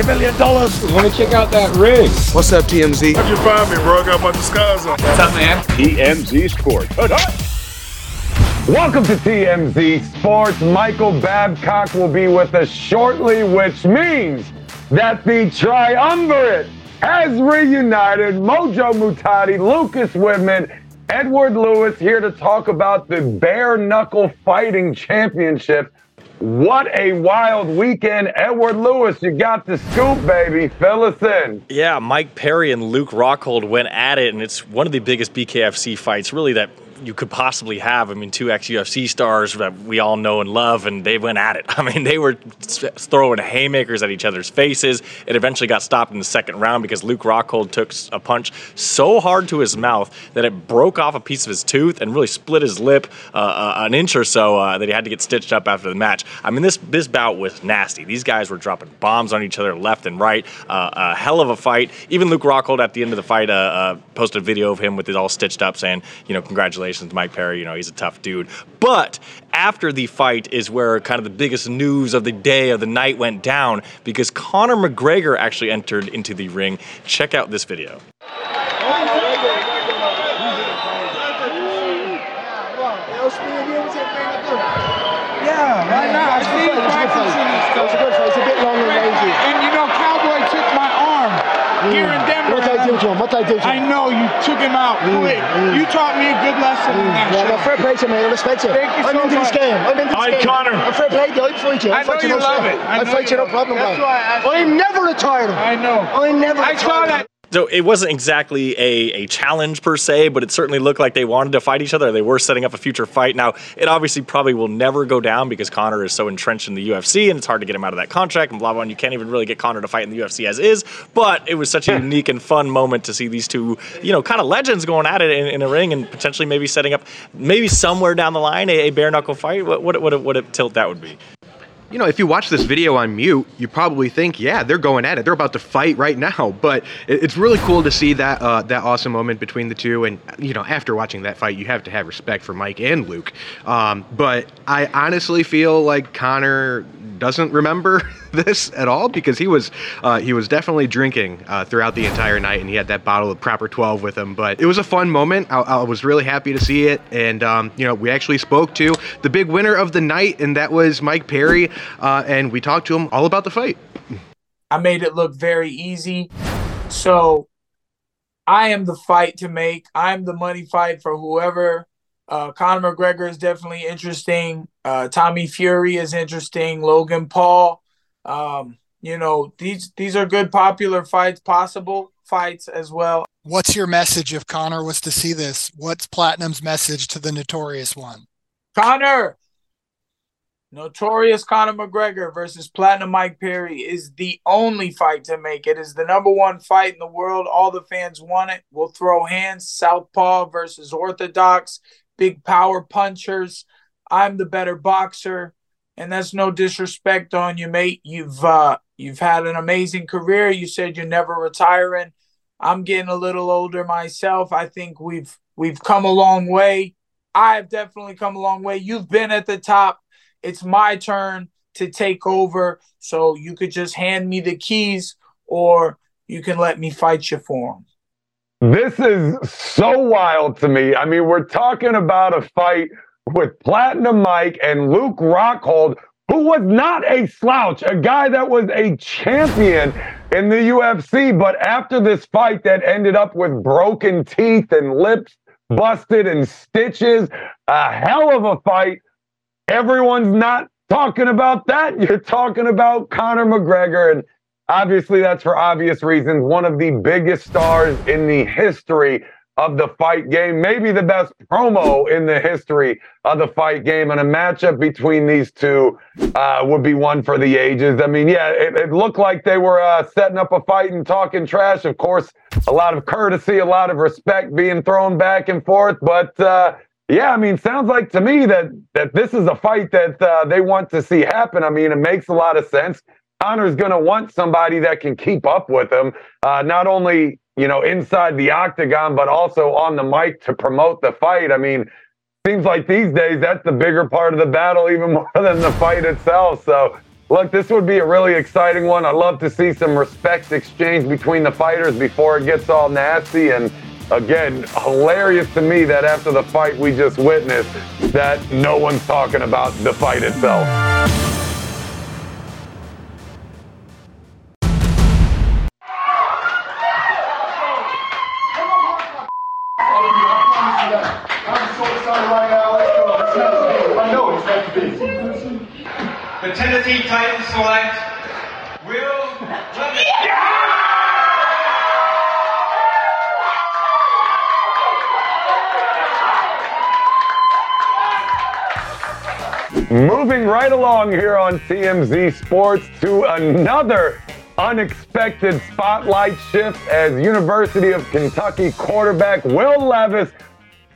a million dollars. Let me check out that ring. What's up, TMZ? How'd you find me, bro? I got my bunch of scars on. What's up, man? TMZ Sports. Welcome to TMZ Sports. Michael Babcock will be with us shortly, which means that the triumvirate has reunited. Mojo Muhtadi, Lucas Widman, Edward Lewis here to talk about the bare knuckle fighting championship. What a wild weekend. Edward Lewis, you got the scoop, baby. Fill us in. Yeah, Mike Perry and Luke Rockhold went at it, and it's one of the biggest BKFC fights, really, that you could possibly have. I mean, two ex UFC stars that we all know and love, and they went at it. I mean, they were throwing haymakers at each other's faces. It eventually got stopped in the second round because Luke Rockhold took a punch so hard to his mouth that it broke off a piece of his tooth and really split his lip uh, uh, an inch or so uh, that he had to get stitched up after the match. I mean, this this bout was nasty. These guys were dropping bombs on each other left and right. Uh, a hell of a fight. Even Luke Rockhold at the end of the fight uh, uh, posted a video of him with it all stitched up, saying, you know, congratulations congratulations to Mike Perry. You know, he's a tough dude. But after the fight is where kind of the biggest news of the day of the night went down because Conor McGregor actually entered into the ring. Check out this video. Yeah, why not? I see practicing and stuff. It's a bit long and lazy. And you know, Cowboy took my arm here in Denver. What I do to him? What I do to I know you took him out mm, quick. Mm. You taught me a good lesson in mm. that. Yeah, show. no, fair play to me. I respect you. Thank you I'm so into this game. I'm into this All right, game. Conor. I'm fair play. to you. I'd fight you. I I'd fight know you. you love it. I I'd fight you you. No problem, That's why I. I'm never retired. I know. I'm never I retired. saw that. So it wasn't exactly a, a challenge per se, but it certainly looked like they wanted to fight each other. They were setting up a future fight. Now, it obviously probably will never go down because Conor is so entrenched in the UFC and it's hard to get him out of that contract and blah, blah, and you can't even really get Conor to fight in the UFC as is. But it was such a unique and fun moment to see these two, you know, kind of legends going at it in, in a ring and potentially maybe setting up maybe somewhere down the line a, a bare knuckle fight. What, what, what, what a tilt that would be. You know, if you watch this video on mute, you probably think, yeah, they're going at it. They're about to fight right now. But it's really cool to see that uh, that awesome moment between the two. And you know, after watching that fight, you have to have respect for Mike and Luke. Um, but I honestly feel like Conor doesn't remember this at all because he was uh, he was definitely drinking uh, throughout the entire night, and he had that bottle of proper 12 with him. But it was a fun moment. I, I was really happy to see it, and um, you know, we actually spoke to the big winner of the night, and that was Mike Perry, uh, and we talked to him all about the fight. I made it look very easy. So I am the fight to make. I'm the money fight for whoever. Uh, Conor McGregor is definitely interesting. Uh, Tommy Fury is interesting. Logan Paul. Um, you know these these are good popular fights, possible fights as well. What's your message if Conor was to see this? What's Platinum's message to the notorious one? Conor, notorious Conor McGregor versus Platinum Mike Perry is the only fight to make. It is the number one fight in the world. All the fans want it. We'll throw hands. Southpaw versus Orthodox. Big power punchers. I'm the better boxer, and that's no disrespect on you, mate. You've uh, you've had an amazing career. You said you're never retiring. I'm getting a little older myself. I think we've we've come a long way. I've definitely come a long way. You've been at the top. It's my turn to take over. So you could just hand me the keys or you can let me fight you for them. This is so wild to me. I mean, we're talking about a fight with Platinum Mike and Luke Rockhold, who was not a slouch, a guy that was a champion in the UFC. But after this fight that ended up with broken teeth and lips busted and stitches, a hell of a fight. Everyone's not talking about that. You're talking about Conor McGregor. And obviously, that's for obvious reasons. One of the biggest stars in the history of the fight game, maybe the best promo in the history of the fight game. And a matchup between these two uh, would be one for the ages. I mean, yeah, it, it looked like they were uh, setting up a fight and talking trash. Of course, a lot of courtesy, a lot of respect being thrown back and forth. But uh, yeah, I mean, sounds like to me that that this is a fight that uh, they want to see happen. I mean, it makes a lot of sense. Conor's going to want somebody that can keep up with him, uh, not only you know inside the octagon, but also on the mic to promote the fight. I mean, seems like these days that's the bigger part of the battle, even more than the fight itself. So Look, this would be a really exciting one. I'd love to see some respect exchange between the fighters before it gets all nasty. And again, hilarious to me that after the fight we just witnessed, that no one's talking about the fight itself. Moving right along here on TMZ Sports to another unexpected spotlight shift as University of Kentucky quarterback Will Levis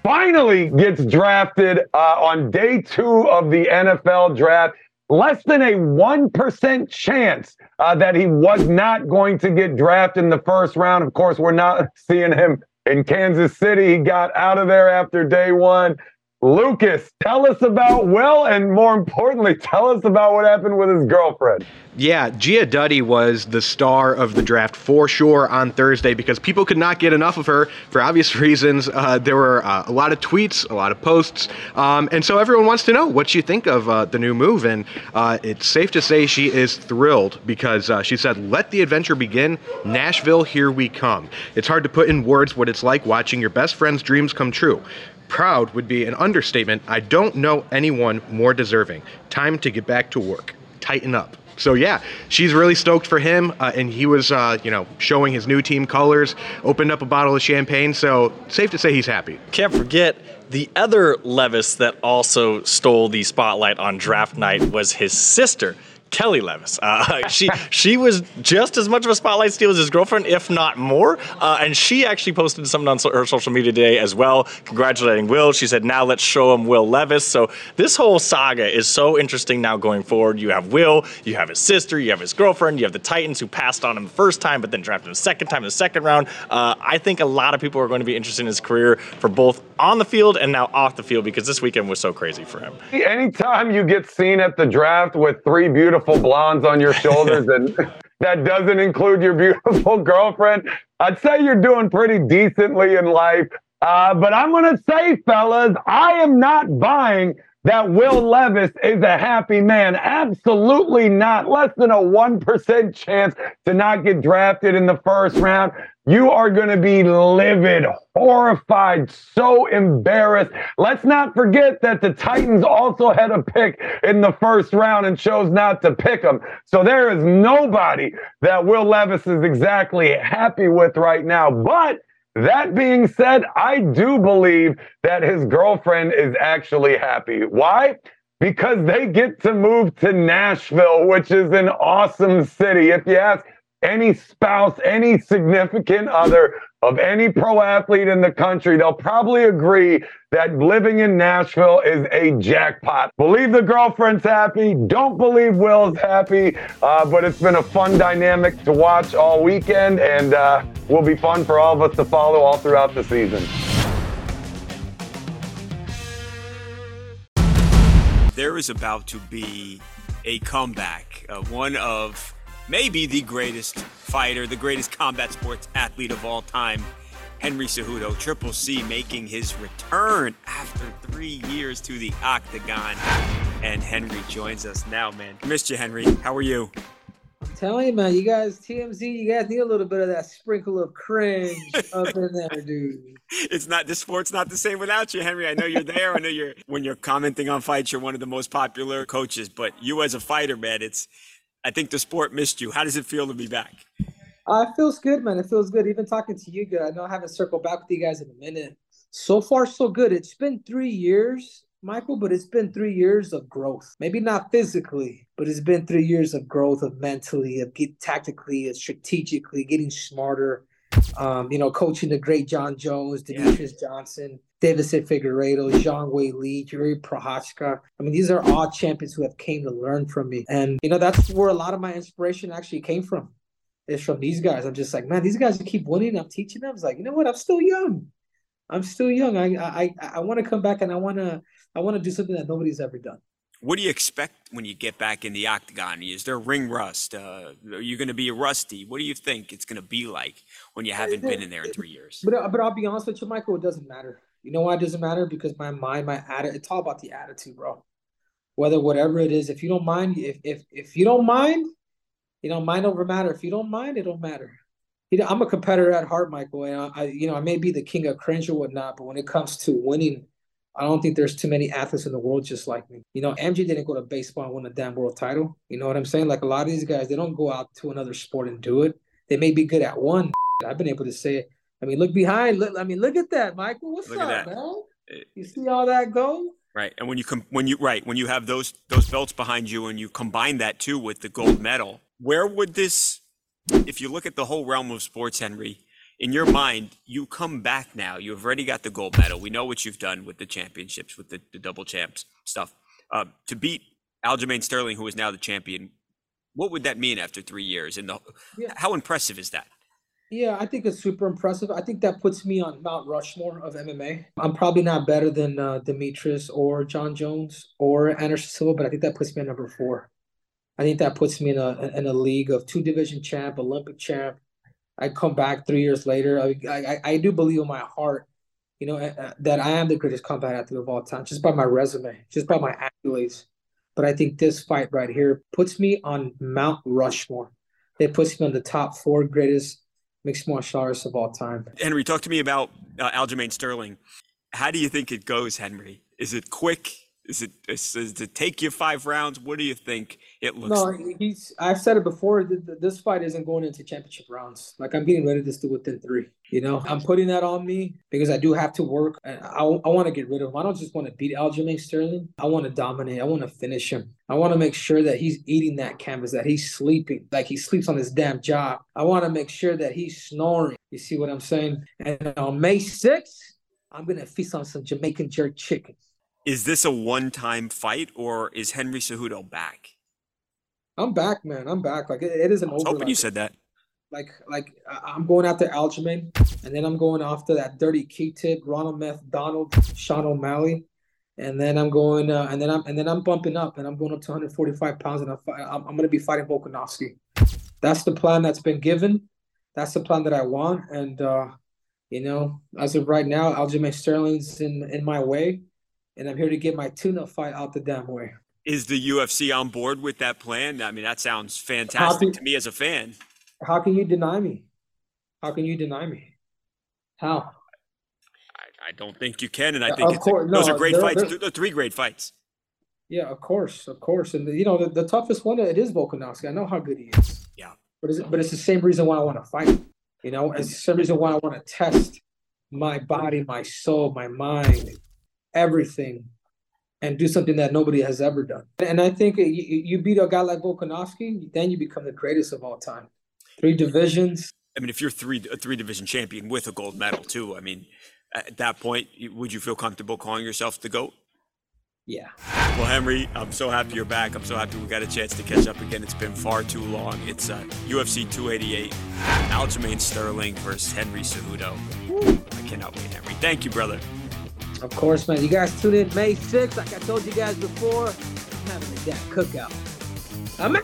finally gets drafted uh, on day two of the NFL draft. Less than a 1% chance uh, that he was not going to get drafted in the first round. Of course, we're not seeing him in Kansas City. He got out of there after day one. Lucas, tell us about Will, and more importantly, tell us about what happened with his girlfriend. Yeah, Gia Duddy was the star of the draft for sure on Thursday because people could not get enough of her for obvious reasons. Uh, there were uh, a lot of tweets, a lot of posts, um, and so everyone wants to know what you think of uh, the new move. And uh, it's safe to say she is thrilled because uh, she said, "Let the adventure begin, Nashville, here we come." It's hard to put in words what it's like watching your best friend's dreams come true. Proud would be an understatement. I don't know anyone more deserving. Time to get back to work. Tighten up. So yeah, she's really stoked for him, uh, and he was, uh, you know, showing his new team colors. Opened up a bottle of champagne, so safe to say he's happy. Can't forget the other Levis that also stole the spotlight on draft night was his sister. Kelly Levis. Uh, she she was just as much of a spotlight steal as his girlfriend, if not more. Uh, and she actually posted something on so- her social media today as well, congratulating Will. She said, "Now let's show him Will Levis." So this whole saga is so interesting now going forward. You have Will, you have his sister, you have his girlfriend, you have the Titans who passed on him the first time, but then drafted him the second time in the second round. Uh, I think a lot of people are going to be interested in his career for both on the field and now off the field because this weekend was so crazy for him. Anytime you get seen at the draft with three beautiful blondes on your shoulders and that doesn't include your beautiful girlfriend, I'd say you're doing pretty decently in life. Uh, but I'm going to say, fellas, I am not buying that Will Levis is a happy man. Absolutely not. Less than a 1% chance to not get drafted in the first round. You are going to be livid, horrified, so embarrassed. Let's not forget that the Titans also had a pick in the first round and chose not to pick him. So there is nobody that Will Levis is exactly happy with right now. But that being said, I do believe that his girlfriend is actually happy. Why? Because they get to move to Nashville, which is an awesome city. If you ask any spouse, any significant other of any pro athlete in the country, they'll probably agree that living in Nashville is a jackpot. Believe the girlfriend's happy. Don't believe Will's happy. Uh, but it's been a fun dynamic to watch all weekend and uh, will be fun for all of us to follow all throughout the season. There is about to be a comeback, uh, one of maybe the greatest fighter, the greatest combat sports athlete of all time, Henry Cejudo, Triple C, making his return after three years to the octagon. And Henry joins us now, man. Missed you, Henry. How are you? telling you, man, you guys, TMZ, you guys need a little bit of that sprinkle of cringe up in there, dude. It's not the sport's not the same without you, Henry. I know you're there. I know you're when you're commenting on fights, you're one of the most popular coaches. But you as a fighter, man, it's I think the sport missed you. How does it feel to be back? Uh, it feels good, man. It feels good. Even talking to you, good. I know I haven't circled back with you guys in a minute. So far, so good. It's been three years, Michael, but it's been three years of growth. Maybe not physically, but it's been three years of growth of mentally, of get tactically, of strategically, getting smarter. Um, you know, coaching the great Jon Jones, Demetrious yeah. Johnson, Deiveson Figueiredo, Zhang Weili, Jiri Prochazka. I mean, these are all champions who have came to learn from me. And, you know, that's where a lot of my inspiration actually came from is from these guys. I'm just like, man, these guys keep winning. I'm teaching them. It's like, you know what? I'm still young. I'm still young. I I I want to come back and I want to I want to do something that nobody's ever done. what do you expect when you get back in the octagon? Is there ring rust? Uh, are you going to be rusty? What do you think it's going to be like when you haven't been in there in three years? But but I'll be honest with you, Michael. It doesn't matter. You know why it doesn't matter? Because my mind, my attitude. It's all about the attitude, bro. Whether whatever it is, if you don't mind, if if if you don't mind, you know, mind over matter. If you don't mind, it don't matter. You know, I'm a competitor at heart, Michael, and I, you know I may be the king of cringe or whatnot, but when it comes to winning I don't think there's too many athletes in the world just like me. You know, MJ didn't go to baseball and win a damn world title. You know what I'm saying? Like a lot of these guys, they don't go out to another sport and do it. They may be good at one. I've been able to say it. I mean, look behind. Look, I mean, look at that, Michael. What's Look up, man? You see all that gold? Right, and when you com- when you right when you have those those belts behind you and you combine that too with the gold medal, where would this? If you look at the whole realm of sports, Henry, in your mind, you come back now. You've already got the gold medal. We know what you've done with the championships, with the, the double champs stuff. Uh, to beat Aljamain Sterling, who is now the champion, what would that mean after three years? And the, Yeah. how impressive is that? Yeah, I think it's super impressive. I think that puts me on Mount Rushmore of MMA. I'm probably not better than uh, Demetrious or Jon Jones or Anderson Silva, but I think that puts me at number four. I think that puts me in a in a league of two division champ, Olympic champ. I come back three years later. I I, I do believe in my heart, you know, uh, that I am the greatest combat athlete of all time, just by my resume, just by my accolades. But I think this fight right here puts me on Mount Rushmore. It puts me on the top four greatest mixed martial artists of all time. Henry, talk to me about uh, Aljamain Sterling. How do you think it goes, Henry? Is it quick? Is it is, does it take you five rounds? What do you think it looks No, like? he's. I've said it before. th- th- This fight isn't going into championship rounds. Like I'm getting rid of this dude within three. You know, I'm putting that on me because I do have to work. And I, I want to get rid of him. I don't just want to beat Aljamain Sterling. I want to dominate. I want to finish him. I want to make sure that he's eating that canvas, that he's sleeping, like he sleeps on his damn job. I want to make sure that he's snoring. You see what I'm saying? And on May 6th, I'm gonna feast on some Jamaican jerk chicken. Is this a one-time fight, or is Henry Cejudo back? I'm back, man. I'm back. Like it, it is an I was over. hoping like- you said that. like like I'm going after Aljamain, and then I'm going after that dirty K-Tip, Ronald Meth, Donald, Sean O'Malley, and then I'm going uh, and then I'm and then I'm bumping up, and I'm going up to 145 pounds, and I'm I'm, I'm going to be fighting Volkanovski. That's the plan that's been given. That's the plan that I want, and uh, you know, as of right now, Aljamain Sterling's in in my way, and I'm here to get my tuna fight out the damn way. Is the UFC on board with that plan? I mean, that sounds fantastic Happy- to me as a fan. How can you deny me? How can you deny me? How? I, I don't think you can, and I think it's a- those no, are great there- fights. They're three great fights. Yeah, of course, of course, and you know the, the toughest one it is Volkanovski. I know how good he is. Yeah. but it's, but it's the same reason why I want to fight. You know, it's the same reason why I want to test my body, my soul, my mind, everything, and do something that nobody has ever done. And I think you, you beat a guy like Volkanovski, then you become the greatest of all time. Three divisions. I mean, if you're three a three division champion with a gold medal too, I mean, at that point, would you feel comfortable calling yourself the goat? Yeah. Well, Henry, I'm so happy you're back. I'm so happy we got a chance to catch up again. It's been far too long. It's uh, UFC 288, Aljamain Sterling versus Henry Cejudo. I cannot wait, Henry. Thank you, brother. Of course, man. You guys tune in May 6th. Like I told you guys before, I'm having a damn cookout. I'm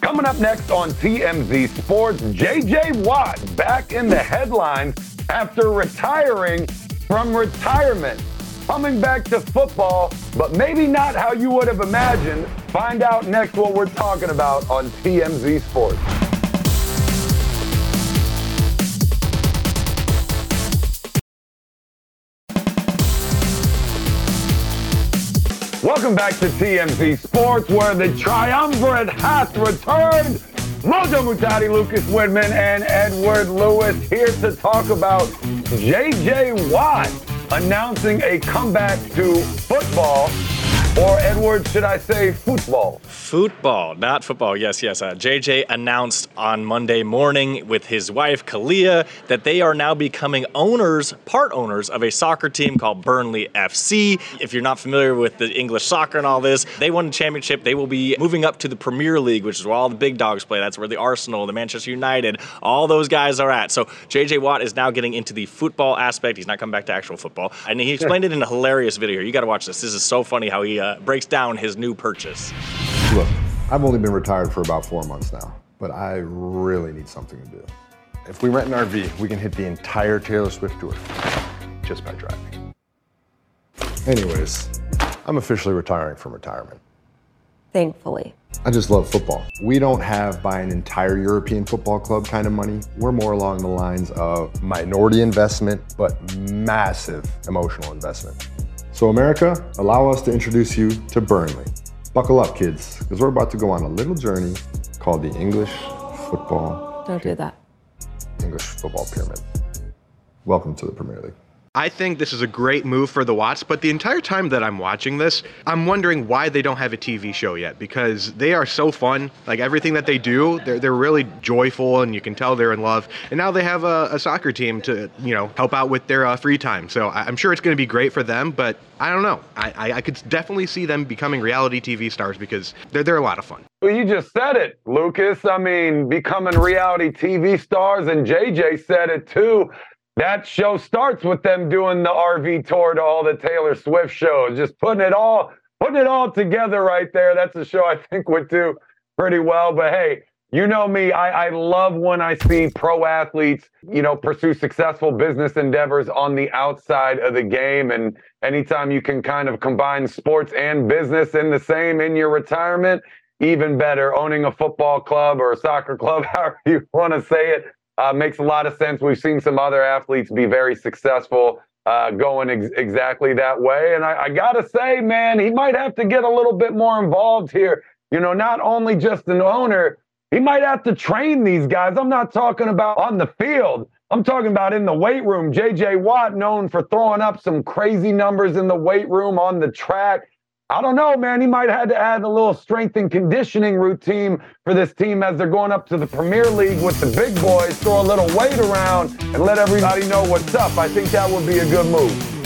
Coming up next on TMZ Sports, JJ Watt back in the headlines after retiring from retirement. Coming back to football, but maybe not how you would have imagined. Find out next what we're talking about on TMZ Sports. Welcome back to TMZ Sports, where the triumvirate has returned. Mojo Muhtadi, Lucas Widman, and Edward Lewis here to talk about JJ Watt announcing a comeback to football. Or, Edward, should I say football? Football, not football. Yes, yes. Uh, JJ announced on Monday morning with his wife, Kealia, that they are now becoming owners, part owners of a soccer team called Burnley FC. If you're not familiar with the English soccer and all this, they won the championship. They will be moving up to the Premier League, which is where all the big dogs play. That's where the Arsenal, the Manchester United, all those guys are at. So JJ Watt is now getting into the football aspect. He's not coming back to actual football. And he explained it in a hilarious video. You got to watch this. This is so funny how he uh, Uh, breaks down his new purchase. Look, I've only been retired for about four months now, but I really need something to do. If we rent an RV, we can hit the entire Taylor Swift tour just by driving. Anyways, I'm officially retiring from retirement. Thankfully. I just love football. We don't have buy an entire European football club kind of money. We're more along the lines of minority investment, but massive emotional investment. So, America, allow us to introduce you to Burnley. Buckle up, kids, because we're about to go on a little journey called the English football. Don't do that. English football pyramid. Welcome to the Premier League. I think this is a great move for the Watts, but the entire time that I'm watching this, I'm wondering why they don't have a TV show yet because they are so fun. Like everything that they do, they're, they're really joyful and you can tell they're in love. And now they have a, a soccer team to, you know, help out with their uh, free time. So I, am sure it's going to be great for them, but I don't know. I, I, I could definitely see them becoming reality TV stars because they're, they're a lot of fun. Well, you just said it, Lucas. I mean, becoming reality TV stars, and JJ said it too that show starts with them doing the RV tour to all the Taylor Swift shows, just putting it all putting it all together right there. That's a show I think would do pretty well. But hey, you know me, I, I love when I see pro athletes, you know, pursue successful business endeavors on the outside of the game. And anytime you can kind of combine sports and business in the same in your retirement, even better. Owning a football club or a soccer club, however you want to say it, uh, makes a lot of sense. We've seen some other athletes be very successful uh, going ex- exactly that way. And I, I got to say, man, he might have to get a little bit more involved here. You know, not only just an owner, he might have to train these guys. I'm not talking about on the field. I'm talking about in the weight room. JJ Watt, known for throwing up some crazy numbers in the weight room on the track. I don't know, man. He might have had to add a little strength and conditioning routine for this team as they're going up to the Premier League with the big boys, throw a little weight around and let everybody know what's up. I think that would be a good move.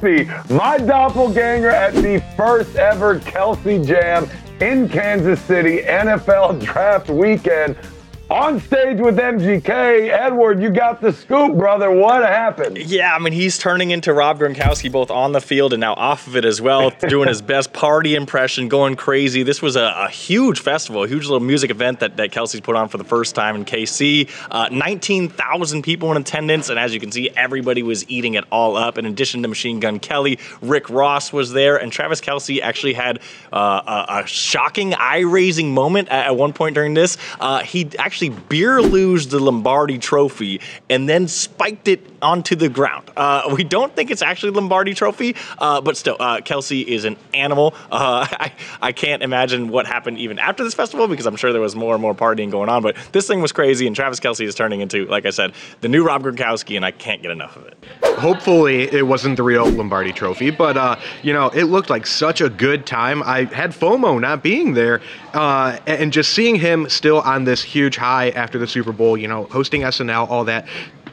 Kelce, my doppelganger at the first ever Kelce Jam in Kansas City NFL Draft Weekend on stage with MGK. Edward, you got the scoop, brother. What happened? Yeah, I mean, he's turning into Rob Gronkowski both on the field and now off of it as well, doing his best party impression, going crazy. This was a, a, huge festival, a huge little music event that, that Kelce's put on for the first time in KC. Uh, 19,000 people in attendance, and as you can see, everybody was eating it all up. In addition to Machine Gun Kelly, Rick Ross was there, and Travis Kelce actually had uh, a, a, shocking, eye raising moment at, at, one point during this. Uh, he actually actually beer luge the Lombardi Trophy and then spiked it onto the ground. Uh, we don't think it's actually Lombardi Trophy, uh, but still, uh, Kelce is an animal. Uh, I, I can't imagine what happened even after this festival because I'm sure there was more and more partying going on. But this thing was crazy, and Travis Kelce is turning into, like I said, the new Rob Gronkowski, and I can't get enough of it. Hopefully, it wasn't the real Lombardi Trophy, but uh, you know, it looked like such a good time. I had FOMO not being there, and just seeing him still on this huge high after the Super Bowl, you know, hosting SNL, all that.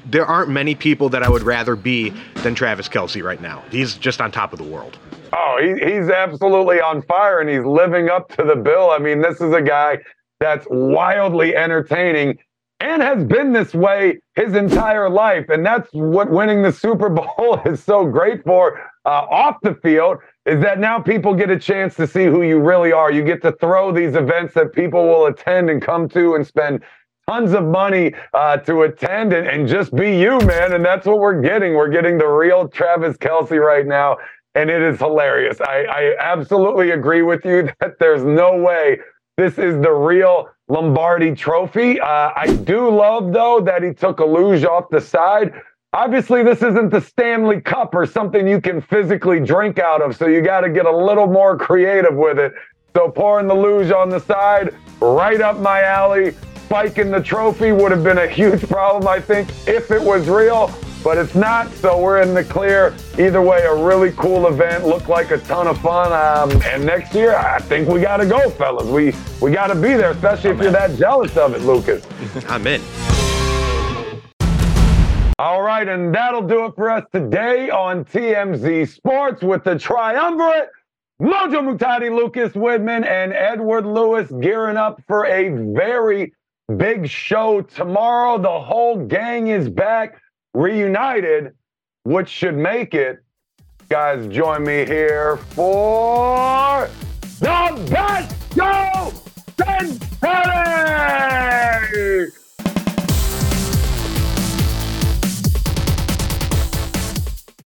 There aren't many people that I would rather be than Travis Kelce right now. He's just on top of the world. Oh, he, he's absolutely on fire and he's living up to the bill. I mean, this is a guy that's wildly entertaining and has been this way his entire life. And that's what winning the Super Bowl is so great for uh, off the field is that now people get a chance to see who you really are. You get to throw these events that people will attend and come to and spend tons of money uh, to attend and, and just be you, man. And that's what we're getting. We're getting the real Travis Kelce right now. And it is hilarious. I, I absolutely agree with you that there's no way this is the real Lombardi trophy. Uh, I do love, though, that he took a luge off the side. Obviously, this isn't the Stanley Cup or something you can physically drink out of, so you got to get a little more creative with it. So pouring the luge on the side, right up my alley. Spiking the trophy would have been a huge problem, I think, if it was real, but it's not. So we're in the clear. Either way, a really cool event. Looked like a ton of fun. Um, and next year, I think we got to go, fellas. We we got to be there, especially if you're that jealous of it, Lucas. I'm in. All right, and that'll do it for us today on TMZ Sports with the triumvirate Mojo Muhtadi, Lucas Widman, and Edward Lewis gearing up for a very big show tomorrow. The whole gang is back, reunited, which should make it. Guys, join me here for the best show since Friday!